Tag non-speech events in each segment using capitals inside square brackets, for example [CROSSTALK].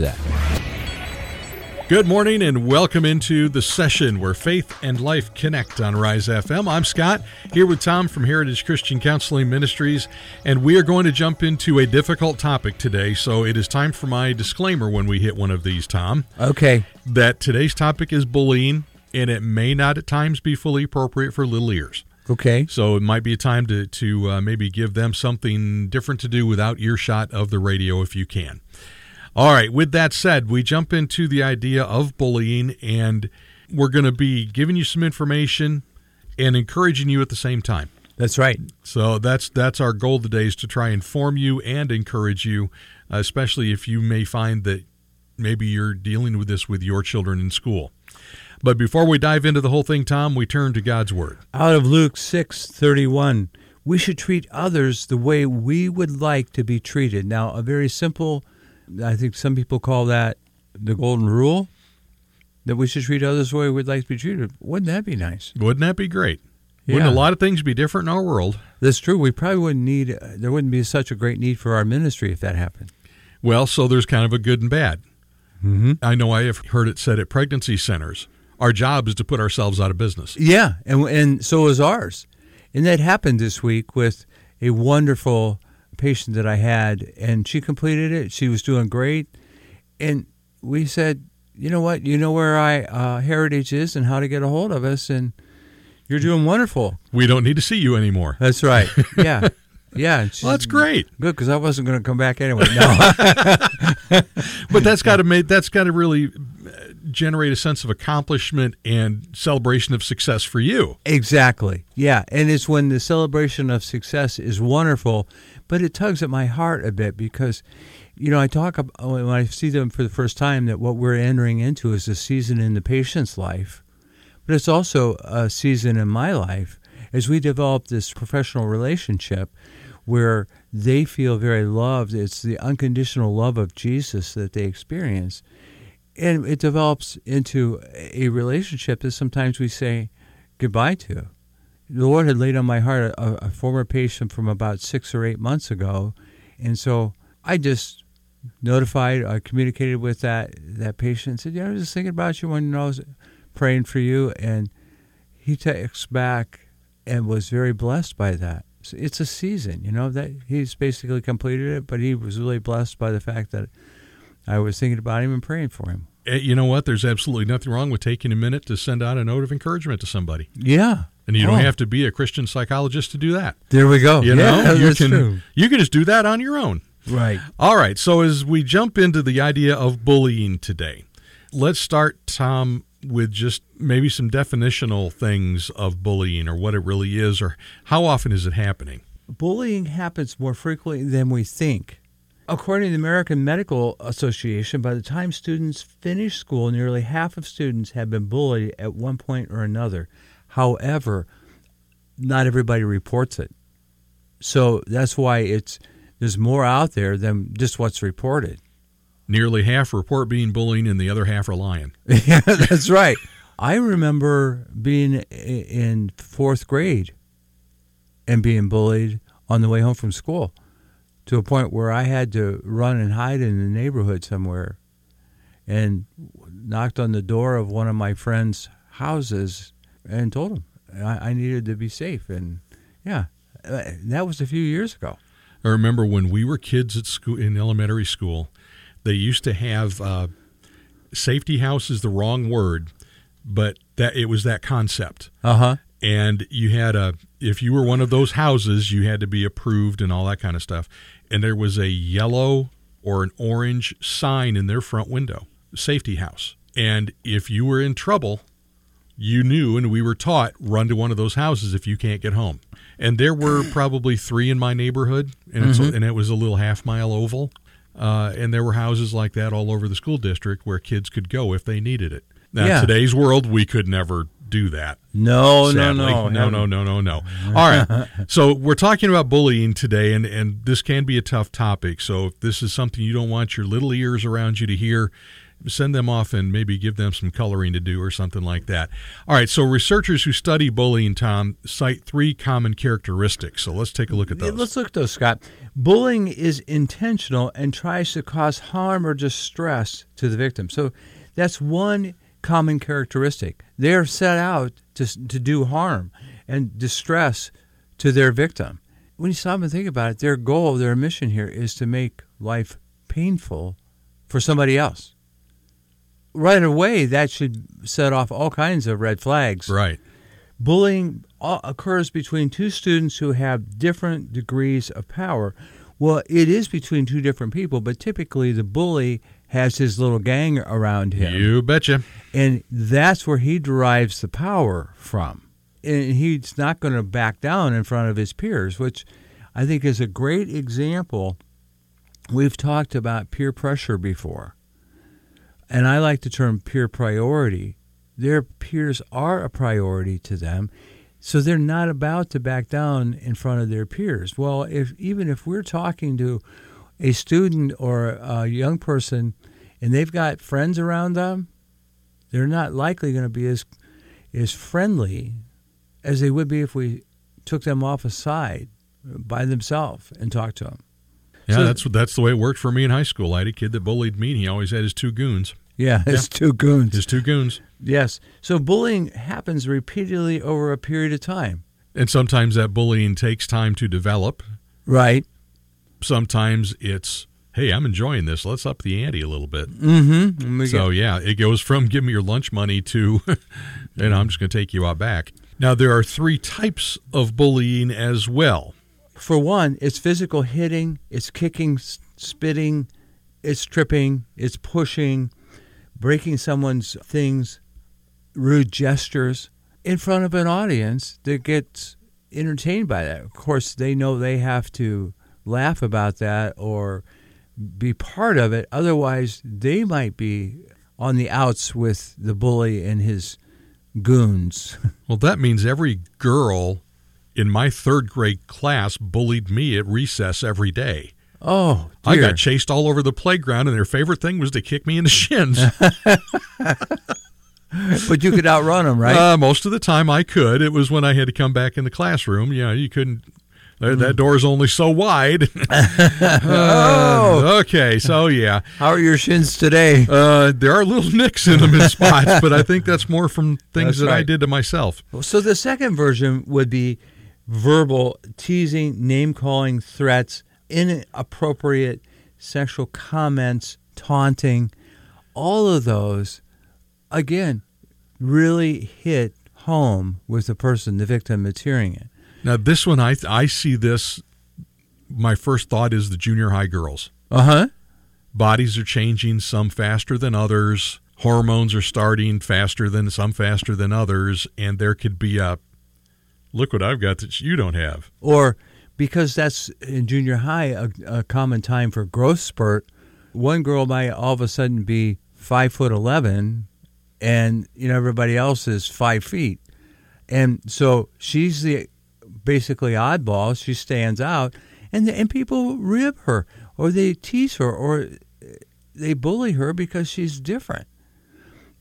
that. Good morning and welcome into the session where faith and life connect on Rise FM. I'm Scott, here with Tom from Heritage Christian Counseling Ministries, and we are going to jump into a difficult topic today. So it is time for my disclaimer when we hit one of these, Tom. Okay. That today's topic is bullying, and it may not at times be fully appropriate for little ears. Okay. So it might be a time to, to uh, maybe give them something different to do without earshot of the radio if you can. All right, with that said, we jump into the idea of bullying, and we're going to be giving you some information and encouraging you at the same time. That's right. So that's that's our goal today is to try and inform you and encourage you, especially if you may find that maybe you're dealing with this with your children in school. But before we dive into the whole thing, Tom, we turn to God's word. Out of Luke 6:31, we should treat others the way we would like to be treated. Now, a very simple I think some people call that the golden rule that we should treat others the way we'd like to be treated. Wouldn't that be nice? Wouldn't that be great? Wouldn't a lot of things be different in our world? That's true. We probably wouldn't need, there wouldn't be such a great need for our ministry if that happened. Well, so there's kind of a good and bad. Mm-hmm. I know I have heard it said at pregnancy centers, our job is to put ourselves out of business. Yeah, and, and so is ours. And that happened this week with a wonderful patient that I had, and she completed it. She was doing great, and we said, you know what, you know where I uh, Heritage is and how to get a hold of us, and you're doing wonderful. We don't need to see you anymore. That's right. [LAUGHS] Yeah. Yeah, well, that's great. Good because I wasn't going to come back anyway. [LAUGHS] No, but that's got to make that's got to really generate a sense of accomplishment and celebration of success for you. Exactly. Yeah, and it's when the celebration of success is wonderful, but it tugs at my heart a bit because, you know, I talk about, uh, when I see them for the first time that what we're entering into is a season in the patient's life, but it's also a season in my life as we develop this professional relationship where they feel very loved. It's the unconditional love of Jesus that they experience. And it develops into a relationship that sometimes we say goodbye to. The Lord had laid on my heart a, a former patient from about six or eight months ago. And so I just notified, I communicated with that, that patient and said, Yeah, I was just thinking about you when I was praying for you. And he texts back and was very blessed by that it's a season, you know, that he's basically completed it, but he was really blessed by the fact that I was thinking about him and praying for him. Eh, you know what? There's absolutely nothing wrong with taking a minute to send out a note of encouragement to somebody. Yeah. And you don't oh. have to be a Christian psychologist to do that. There we go. You yeah, know, you can true. you can just do that on your own. Right. All right. So as we jump into the idea of bullying today, let's start, Tom, with just maybe some definitional things of bullying or what it really is or how often is it happening? Bullying happens more frequently than we think. According to the American Medical Association, by the time students finish school, nearly half of students have been bullied at one point or another. However, not everybody reports it. So that's why it's there's more out there than just what's reported. Nearly half report being bullying, and the other half are lying. [LAUGHS] yeah, that's right. I remember being in fourth grade and being bullied on the way home from school to a point where I had to run and hide in the neighborhood somewhere and knocked on the door of one of my friend's houses and told him I, I needed to be safe. And yeah, uh, that was a few years ago. I remember when we were kids at school in elementary school, they used to have uh, safety house is the wrong word, but that it was that concept. Uh huh. and you had a if you were one of those houses, you had to be approved and all that kind of stuff. And there was a yellow or an orange sign in their front window, safety house. And if you were in trouble, you knew and we were taught run to one of those houses if you can't get home. And there were [CLEARS THROAT] probably three in my neighborhood, and, it's, and it was a little half mile oval. Uh, and there were houses like that all over the school district where kids could go if they needed it. Now, Yeah. today's world, we could never do that. No, Sadly. no, no, no, no, no, no, no. All right. [LAUGHS] So we're talking about bullying today, and and this can be a tough topic. So if this is something you don't want your little ears around you to hear, send them off and maybe give them some coloring to do or something like that. All right. So researchers who study bullying, Tom, cite three common characteristics. So let's take a look at those. Let's look at those, Scott. Bullying is intentional and tries to cause harm or distress to the victim. So that's one common characteristic. They're set out to, to do harm and distress to their victim. When you stop and think about it, their goal, their mission here is to make life painful for somebody else. Right away, that should set off all kinds of red flags. Right. Bullying uh, occurs between two students who have different degrees of power. Well, it is between two different people, but typically the bully has his little gang around him. You betcha. And that's where he derives the power from. And he's not going to back down in front of his peers, which I think is a great example. We've talked about peer pressure before. And I like the term peer priority. Their peers are a priority to them. So they're not about to back down in front of their peers. Well, if even if we're talking to a student or a young person and they've got friends around them, they're not likely going to be as as friendly as they would be if we took them off aside by themselves and talked to them. Yeah, So- that's that's the way it worked for me in high school. I had a kid that bullied me, and he always had his two goons. Yeah, it's two goons. His two goons. Yes. So bullying happens repeatedly over a period of time. And sometimes that bullying takes time to develop. Right. Sometimes it's, hey, I'm enjoying this. Let's up the ante a little bit. Mm-hmm. So, yeah, it goes from give me your lunch money to, [LAUGHS] and I'm just going to take you out back. Now, there are three types of bullying as well. for one, it's physical hitting, it's kicking, spitting, it's tripping, it's pushing, breaking someone's things, rude gestures in front of an audience that gets entertained by that. Of course, they know they have to laugh about that or be part of it. Otherwise, they might be on the outs with the bully and his goons. [LAUGHS] Well, that means every girl in my third grade class bullied me at recess every day. Oh, dear. I got chased all over the playground, and their favorite thing was to kick me in the shins. [LAUGHS] [LAUGHS] but you could outrun them, right? Uh, most of the time I could. It was when I had to come back in the classroom. Yeah, you couldn't. That, that door's only so wide. [LAUGHS] [LAUGHS] Uh, okay, so yeah, How are your shins today? uh, there are little nicks in them in [LAUGHS] spots, but I think that's more from things That's that I did to myself. So the second version would be verbal teasing, name calling, threats, inappropriate sexual comments, taunting. All of those, again, really hit home with the person, the victim that's hearing it. Now, this one, I I see this. My first thought is the junior high girls. Uh huh. Bodies are changing, some faster than others. Hormones are starting faster than some faster than others, and there could be a look what I've got that you don't have. Or because that's in junior high a, a common time for growth spurt, one girl might all of a sudden be five foot eleven, and you know everybody else is five feet, and so she's the basically oddball. She stands out, and and people rib her or they tease her or uh, they bully her because she's different.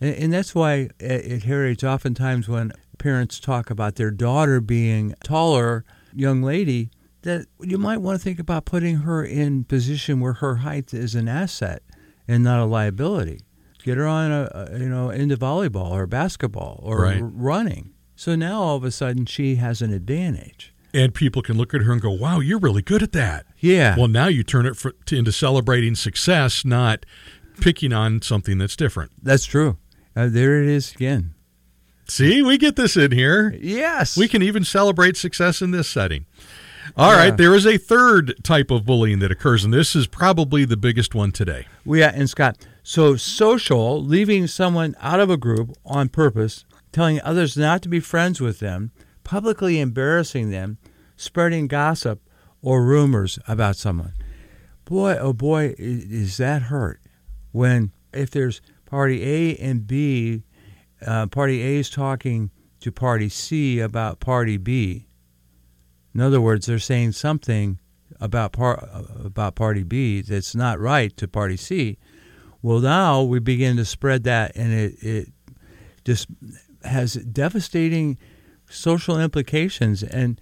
And, and that's why at, Heritage, oftentimes when parents talk about their daughter being taller, young lady, that you might want to think about putting her in position where her height is an asset and not a liability. Get her on a, a you know into volleyball or basketball or Right. r- running. So now all of a sudden she has an advantage. And people can look at her and go, "Wow, you're really good at that." Yeah. Well, now you turn it for, to, into celebrating success, not picking on something that's different. That's true. Uh, there it is again. See, we get this in here. Yes. We can even celebrate success in this setting. All Yeah. right, there is a third type of bullying that occurs, and this is probably the biggest one today. Well, yeah, and Scott. So social, leaving someone out of a group on purpose, telling others not to be friends with them, publicly embarrassing them, spreading gossip or rumors about someone. Boy, oh boy, is that hurt when if there's party A and B, uh, party A is talking to party C about party B. In other words, they're saying something about par- about party B that's not right to party C. Well, now we begin to spread that, and it it just has devastating social implications. And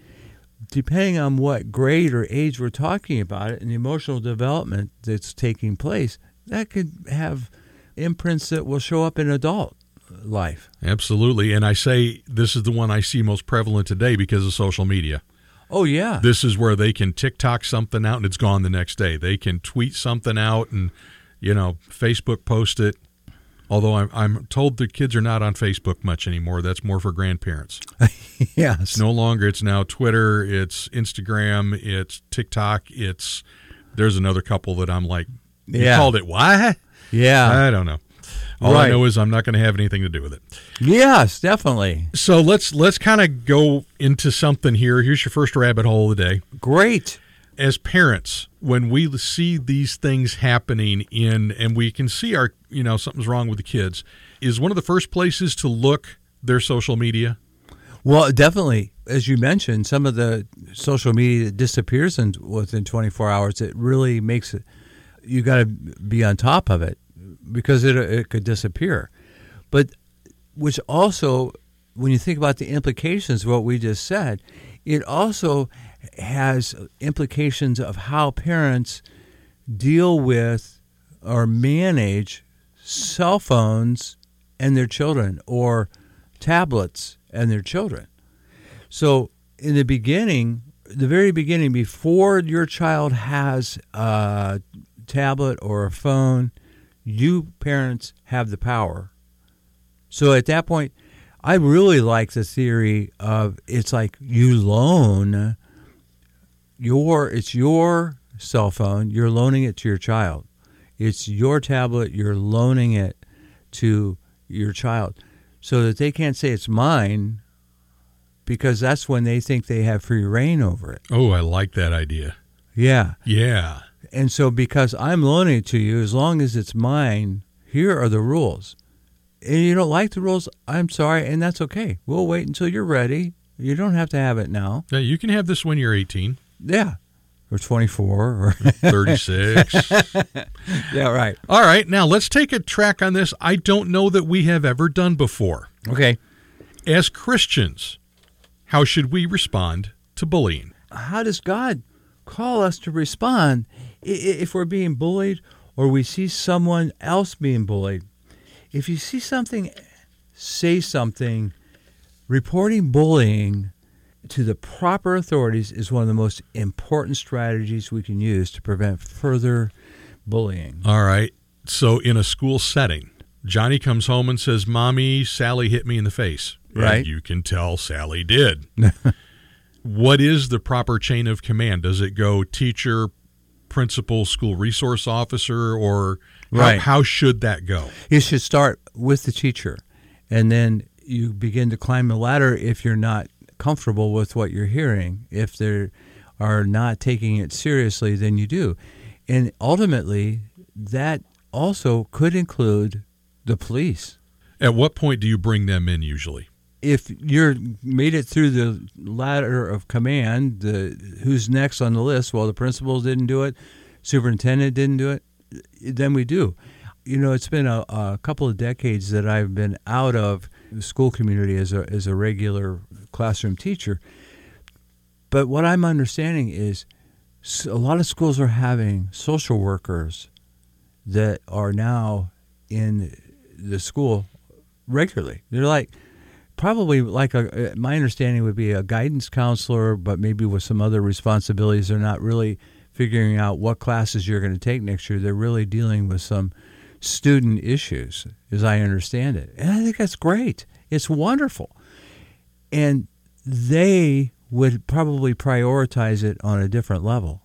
depending on what grade or age we're talking about it, and the emotional development that's taking place, that could have imprints that will show up in adult life. Absolutely. And I say this is the one I see most prevalent today because of social media. Oh yeah, This is where they can TikTok something out and it's gone the next day. They can tweet something out and, you know, Facebook post it. Although I'm, I'm told the kids are not on Facebook much anymore. That's more for grandparents. [LAUGHS] yes, It's no longer. It's now Twitter. It's Instagram. It's TikTok. It's there's another couple that I'm like, you Yeah. called it why? yeah, I don't know. All I know is I'm not going to have anything to do with it. yes, definitely. So let's let's kind of go into something here. Here's your first rabbit hole of the day. Great. As parents, when we see these things happening in, and we can see our, you know, something's wrong with the kids, is one of the first places to look their social media. Well, definitely, as you mentioned, some of the social media that disappears in, within 24 hours. It really makes it. You got to be on top of it because it it could disappear. But which also, when you think about the implications of what we just said, it also has implications of how parents deal with or manage cell phones and their children or tablets and their children. So, in the beginning, the very beginning, before your child has a tablet or a phone, you parents have the power. So, at that point, I really like the theory of it's like you loan your it's your cell phone, you're loaning it to your child. It's your tablet, you're loaning it to your child so that they can't say it's mine because that's when they think they have free reign over it. Oh, I like that idea. Yeah. Yeah. And so because I'm loaning it to you, as long as it's mine, here are the rules. And you don't like the rules, I'm sorry, and that's okay. We'll wait until you're ready. You don't have to have it now. Yeah, you can have this when you're 18, Yeah. Or 24 or 36. [LAUGHS] Yeah, right. All right, now let's take a track on this I don't know that we have ever done before. Okay. As Christians, how should we respond to bullying? how does God call us to respond if we're being bullied or we see someone else being bullied? If you see something, say something. Reporting bullying to the proper authorities is one of the most important strategies we can use to prevent further bullying. All right, so in a school setting, Johnny comes home and says, Mommy, Sally hit me in the face. And Right. you can tell Sally did. [LAUGHS] what is the proper chain of command? Does it go teacher, principal, school resource officer, or how, Right. how should that go? It should start with the teacher, and then you begin to climb the ladder if you're not comfortable with what you're hearing. If they are not taking it seriously, then you do. And ultimately, that also could include the police. At what point do you bring them in usually? If you're made it through the ladder of command, the who's next on the list? Well, the principal didn't do it, superintendent didn't do it. Then we do. You know, it's been a, a couple of decades that I've been out of the school community as a as a regular classroom teacher. But what I'm understanding is a lot of schools are having social workers that are now in the school regularly. They're like probably like a uh, my understanding would be a guidance counselor, but maybe with some other responsibilities. They're not really figuring out what classes you're going to take next year. They're really dealing with some student issues, as I understand it, and I think that's great. It's wonderful. And they would probably prioritize it on a different level,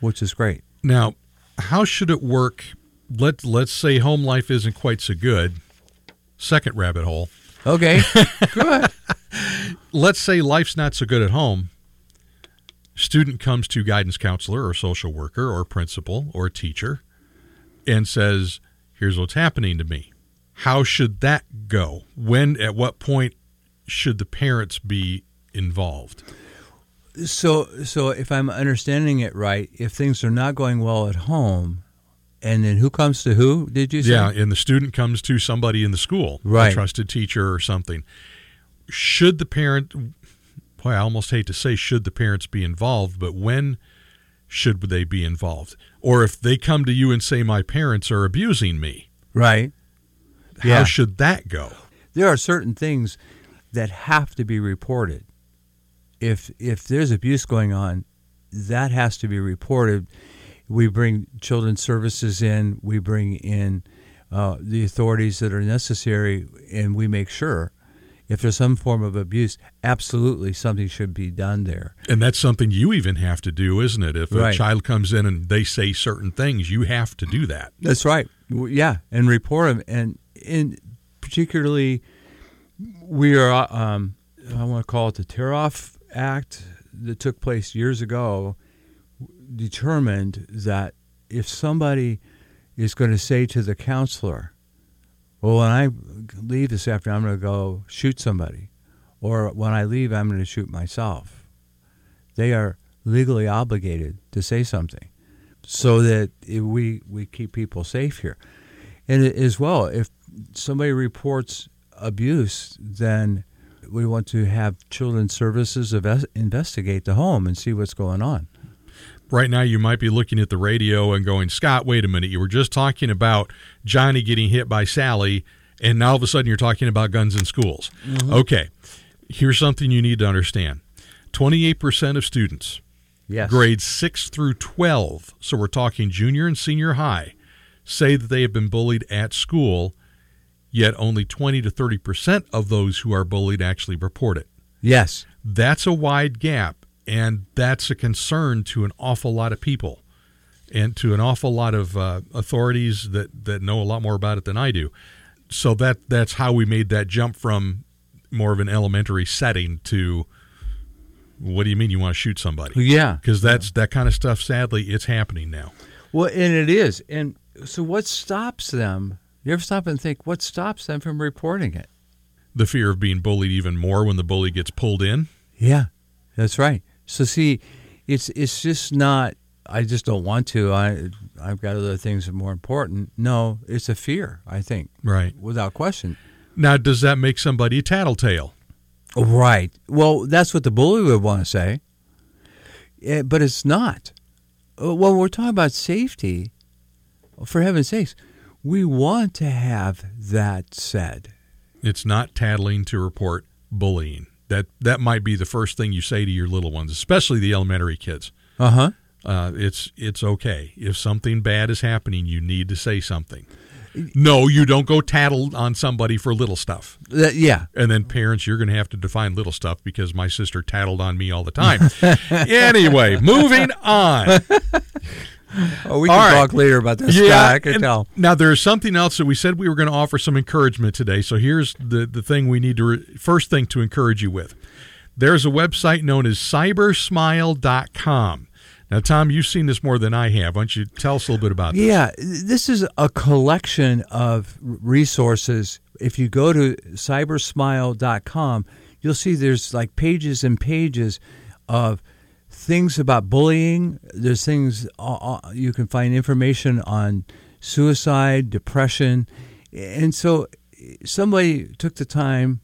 which is great. Now, how should it work? Let let's say home life isn't quite so good. Second rabbit hole. Okay, [LAUGHS] good. Let's say life's not so good at home. Student comes to guidance counselor or social worker or principal or teacher and says, "Here's what's happening to me." How should that go? When at what point should the parents be involved? So, so if I'm understanding it right, if things are not going well at home, and then who comes to who? Did you say? Yeah, and the student comes to somebody in the school, Right. a trusted teacher or something. Should the parent? Boy, I almost hate to say should the parents be involved, but when should they be involved? Or if they come to you and say my parents are abusing me, Right. how Yeah. should that go? There are certain things that have to be reported. If if there's abuse going on, that has to be reported. We bring children's services in. We bring in uh, the authorities that are necessary, and we make sure if there's some form of abuse, absolutely something should be done there. And that's something you even have to do, isn't it? If a Right. child comes in and they say certain things, you have to do that. That's right. Yeah, and report them. And in particularly, we are. Um, I want to call it the Tarasoff Act that took place years ago. Determined that if somebody is going to say to the counselor, "Well, when I leave this afternoon, I'm going to go shoot somebody," or "When I leave, I'm going to shoot myself," they are legally obligated to say something so that we we keep people safe here. And as well, if somebody reports abuse, then we want to have children's services investigate the home and see what's going on. Right now, you might be looking at the radio and going, Scott, wait a minute. You were just talking about Johnny getting hit by Sally, and now all of a sudden you're talking about guns in schools. Mm-hmm. Okay, here's something you need to understand 28% of students, Yes. grades 6 through 12, so we're talking junior and senior high, say that they have been bullied at school, yet only 20 to 30% of those who are bullied actually report it. Yes. That's a wide gap, and that's a concern to an awful lot of people and to an awful lot of uh, authorities that, that know a lot more about it than I do. So that that's how we made that jump from more of an elementary setting to what do you mean you want to shoot somebody? Yeah. Because that's that kind of stuff. Sadly, it's happening now. Well, and it is. And so, what stops them? You ever stop and think what stops them from reporting it? The fear of being bullied even more when the bully gets pulled in. Yeah, that's right. So see, it's it's just not. I just don't want to. I I've got other things that are more important. No, it's a fear. I think, Right. without question. Now, does that make somebody a tattletale? Right. Well, that's what the bully would want to say. Eh, but it's not. Uh, Well, we're talking about safety. For heaven's sakes, we want to have that said. It's not tattling to report bullying. That that might be the first thing you say to your little ones, especially the elementary kids. Uh huh. Uh, it's it's okay if something bad is happening. You need to say something. No, you don't go tattle on somebody for little stuff. yeah. And then parents, you're going to have to define little stuff because my sister tattled on me all the time. [LAUGHS] anyway, moving on. [LAUGHS] Oh, we can right. talk later about this. Yeah, I can tell. Now there's something else that we said we were going to offer some encouragement today. So here's the the thing we need to re- first thing to encourage you with. There's a website known as cybersmile.com. Now, Tom, you've seen this more than I have. Why don't you tell us a little bit about this? Yeah, this is a collection of resources. If you go to cybersmile.com, you'll see there's like pages and pages of things about bullying. There's things uh, uh, you can find information on suicide, depression. And so somebody took the time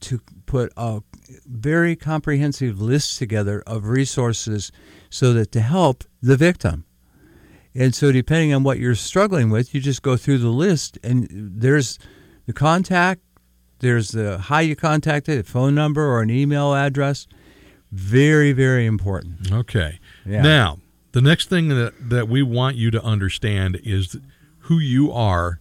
to put a very comprehensive list together of resources so that to help the victim. And so, depending on what you're struggling with, you just go through the list, and there's the contact, there's the how you contacted, a phone number or an email address. Very, very important. Okay. Yeah. Now, the next thing that, that we want you to understand is who you are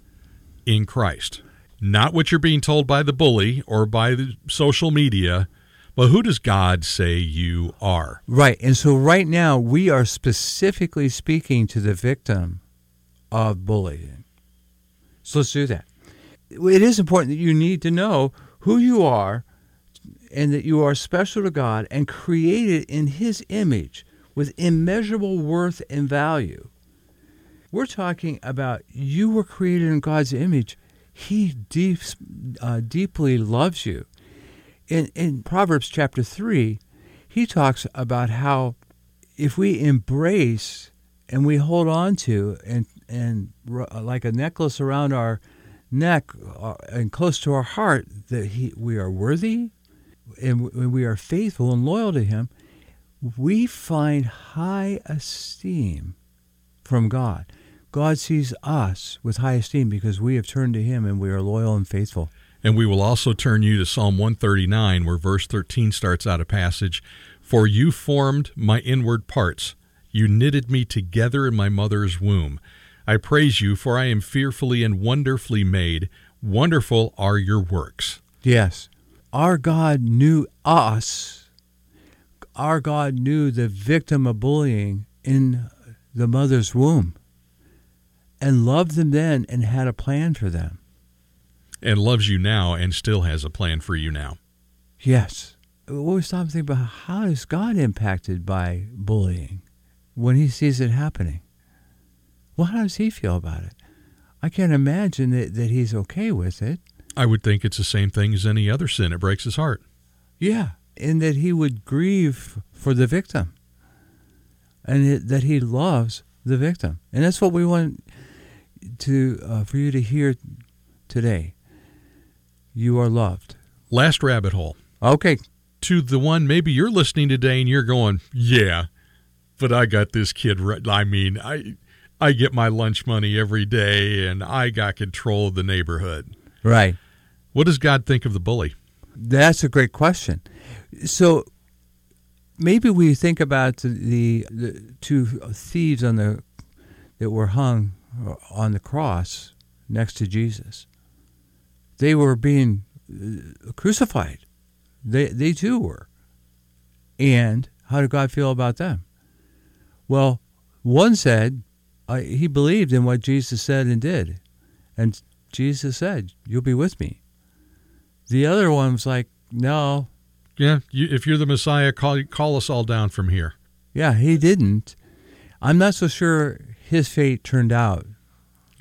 in Christ. not what you're being told by the bully or by the social media, but who does God say you are? Right. And so right now we are specifically speaking to the victim of bullying. So let's do that. It is important that you need to know who you are and that you are special to God and created in His image with immeasurable worth and value. We're talking about you were created in God's image. He deep, uh, deeply loves you. In, in Proverbs chapter 3, he talks about how if we embrace and we hold on to and, and like a necklace around our neck uh, and close to our heart that he, we are worthy and when we are faithful and loyal to him, we find high esteem from God. God sees us with high esteem because we have turned to him and we are loyal and faithful. And we will also turn you to Psalm 139, where verse 13 starts out a passage For you formed my inward parts, you knitted me together in my mother's womb. I praise you, for I am fearfully and wonderfully made. Wonderful are your works. Yes. Our God knew us. Our God knew the victim of bullying in the mother's womb and loved them then and had a plan for them. And loves you now and still has a plan for you now. Yes. We stop and think about how is God impacted by bullying when he sees it happening? Well, how does he feel about it? I can't imagine that, that he's okay with it. I would think it's the same thing as any other sin. It breaks his heart. Yeah, and that he would grieve for the victim and it, that he loves the victim. And that's what we want to uh, for you to hear today. You are loved. Last rabbit hole. Okay. To the one maybe you're listening today and you're going, "Yeah, but I got this kid right. I mean, I I get my lunch money every day and I got control of the neighborhood." Right. What does God think of the bully? That's a great question. So maybe we think about the, the, two thieves on the that were hung on the cross next to Jesus. They were being uh, crucified. They they too were. And how did God feel about them? Well, one said he believed in what Jesus said and did, and Jesus said, "You'll be with me." The other one was like, "No." Yeah, you, if you're the Messiah, call call us all down from here. Yeah, he didn't. I'm not so sure his fate turned out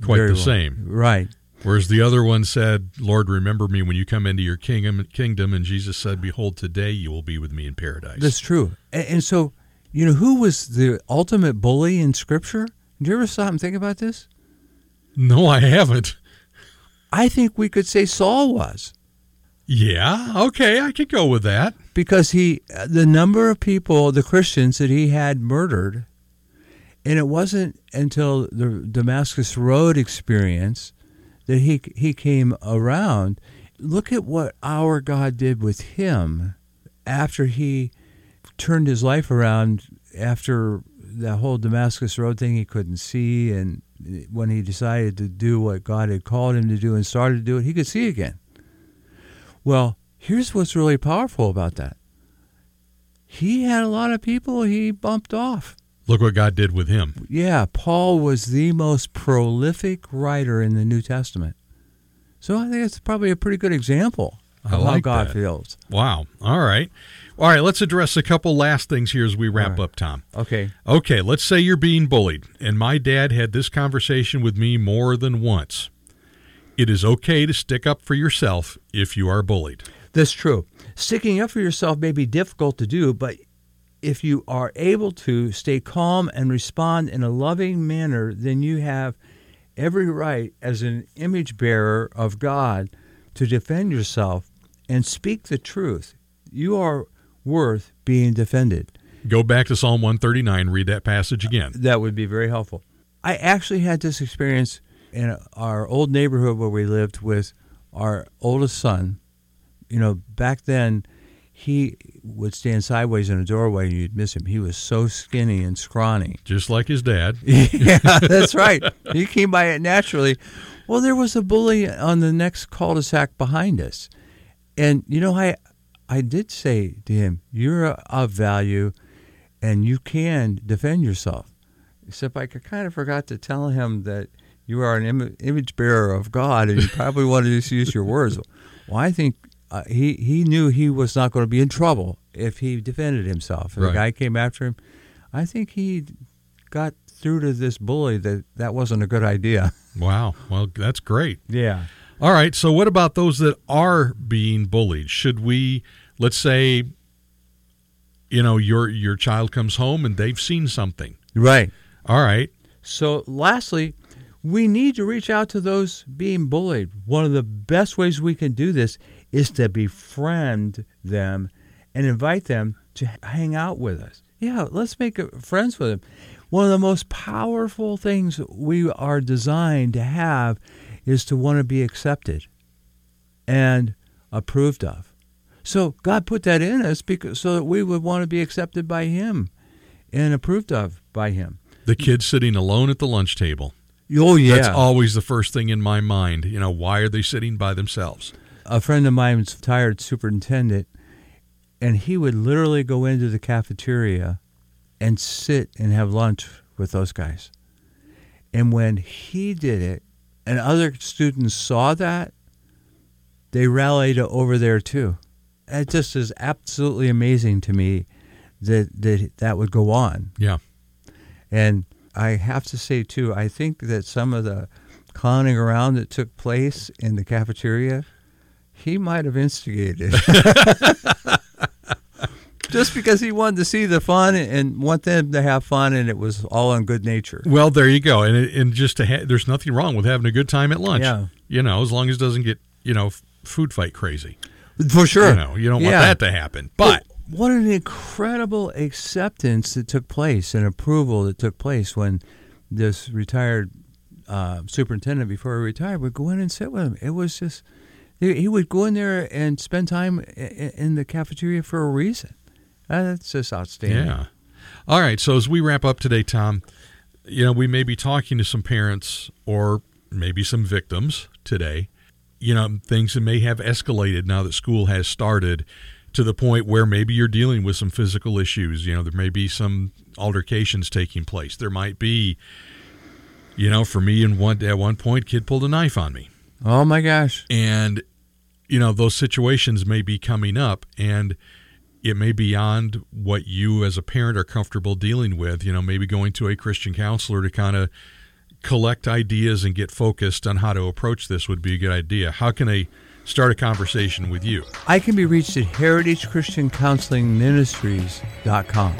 quite the well. same. Right. Whereas the other one said, Lord, remember me when you come into your kingdom, kingdom. And Jesus said, Behold, today you will be with me in paradise. That's true. And, and so, you know, who was the ultimate bully in Scripture? Did you ever stop and think about this? No, I haven't. I think we could say Saul was. Yeah, okay, I could go with that. Because he, the number of people, the Christians that he had murdered, and it wasn't until the Damascus Road experience that he he came around. Look at what our God did with him after he turned his life around after the whole Damascus Road thing he couldn't see and when he decided to do what God had called him to do and started to do it, he could see again. Well, here's what's really powerful about that. He had a lot of people he bumped off. Look what God did with him. Yeah, Paul was the most prolific writer in the New Testament. So I think it's probably a pretty good example of like how God that. feels. Wow. All right. All right, let's address a couple last things here as we wrap right. up, Tom. Okay. Okay, let's say you're being bullied, and my dad had this conversation with me more than once. It is okay to stick up for yourself if you are bullied. That's true. Sticking up for yourself may be difficult to do, but if you are able to stay calm and respond in a loving manner, then you have every right as an image bearer of God to defend yourself and speak the truth. You are worth being defended. Go back to Psalm 139, read that passage again. That would be very helpful. I actually had this experience in our old neighborhood where we lived with our oldest son. You know, back then, he would stand sideways in a doorway and you'd miss him. He was so skinny and scrawny. [LAUGHS] Just like his dad. [LAUGHS] yeah, that's right. He came by it naturally. Well, there was a bully on the next cul-de-sac behind us, and you know, I I did say to him, "You're of value, and you can defend yourself." Except I kind of forgot to tell him that you are an Im- image bearer of God, and you probably want to just use your words. Well, I think uh, he he knew he was not going to be in trouble if he defended himself. If Right. the guy came after him. I think he got through to this bully that that wasn't a good idea. [LAUGHS] Wow. Well, that's great. Yeah. All right. So, what about those that are being bullied? Should we, let's say, you know, your your child comes home and they've seen something. Right. All right. So, lastly, we need to reach out to those being bullied. One of the best ways we can do this is to befriend them and invite them to hang out with us. Yeah, let's make friends with them. One of the most powerful things we are designed to have is to want to be accepted and approved of. So God put that in us because so that we would want to be accepted by Him and approved of by Him. The kid sitting alone at the lunch table. Oh yeah, That's always the first thing in my mind. You know, why are they sitting by themselves? a friend of mine was a retired superintendent, and he would literally go into the cafeteria and sit and have lunch with those guys. And when he did it, and other students saw that, they rallied over there too. It just is absolutely amazing to me that that, that would go on. Yeah. And I have to say too, I think that some of the clowning around that took place in the cafeteria, he might have instigated. [LAUGHS] Just because he wanted to see the fun and want them to have fun, and it was all in good nature. Well, there you go. And and just to ha- there's nothing wrong with having a good time at lunch. Yeah. You know, as long as it doesn't get you know f- food fight crazy. For sure. You know, you don't want Yeah. that to happen. But what an incredible acceptance that took place and approval that took place when this retired uh, superintendent before he retired would go in and sit with him. It was just he would go in there and spend time in the cafeteria for a reason. Uh, That's just outstanding. Yeah. All right. So as we wrap up today, Tom, you know, we may be talking to some parents or maybe some victims today. You know, things that may have escalated now that school has started to the point where maybe you're dealing with some physical issues. You know, there may be some altercations taking place. There might be, you know, for me, in one at one point, kid pulled a knife on me Oh my gosh. and you know those situations may be coming up and it may be beyond what you as a parent are comfortable dealing with you know maybe going to a christian counselor to kind of collect ideas and get focused on how to approach this would be a good idea how can they start a conversation with you I can be reached at heritagechristiancounselingministries.com.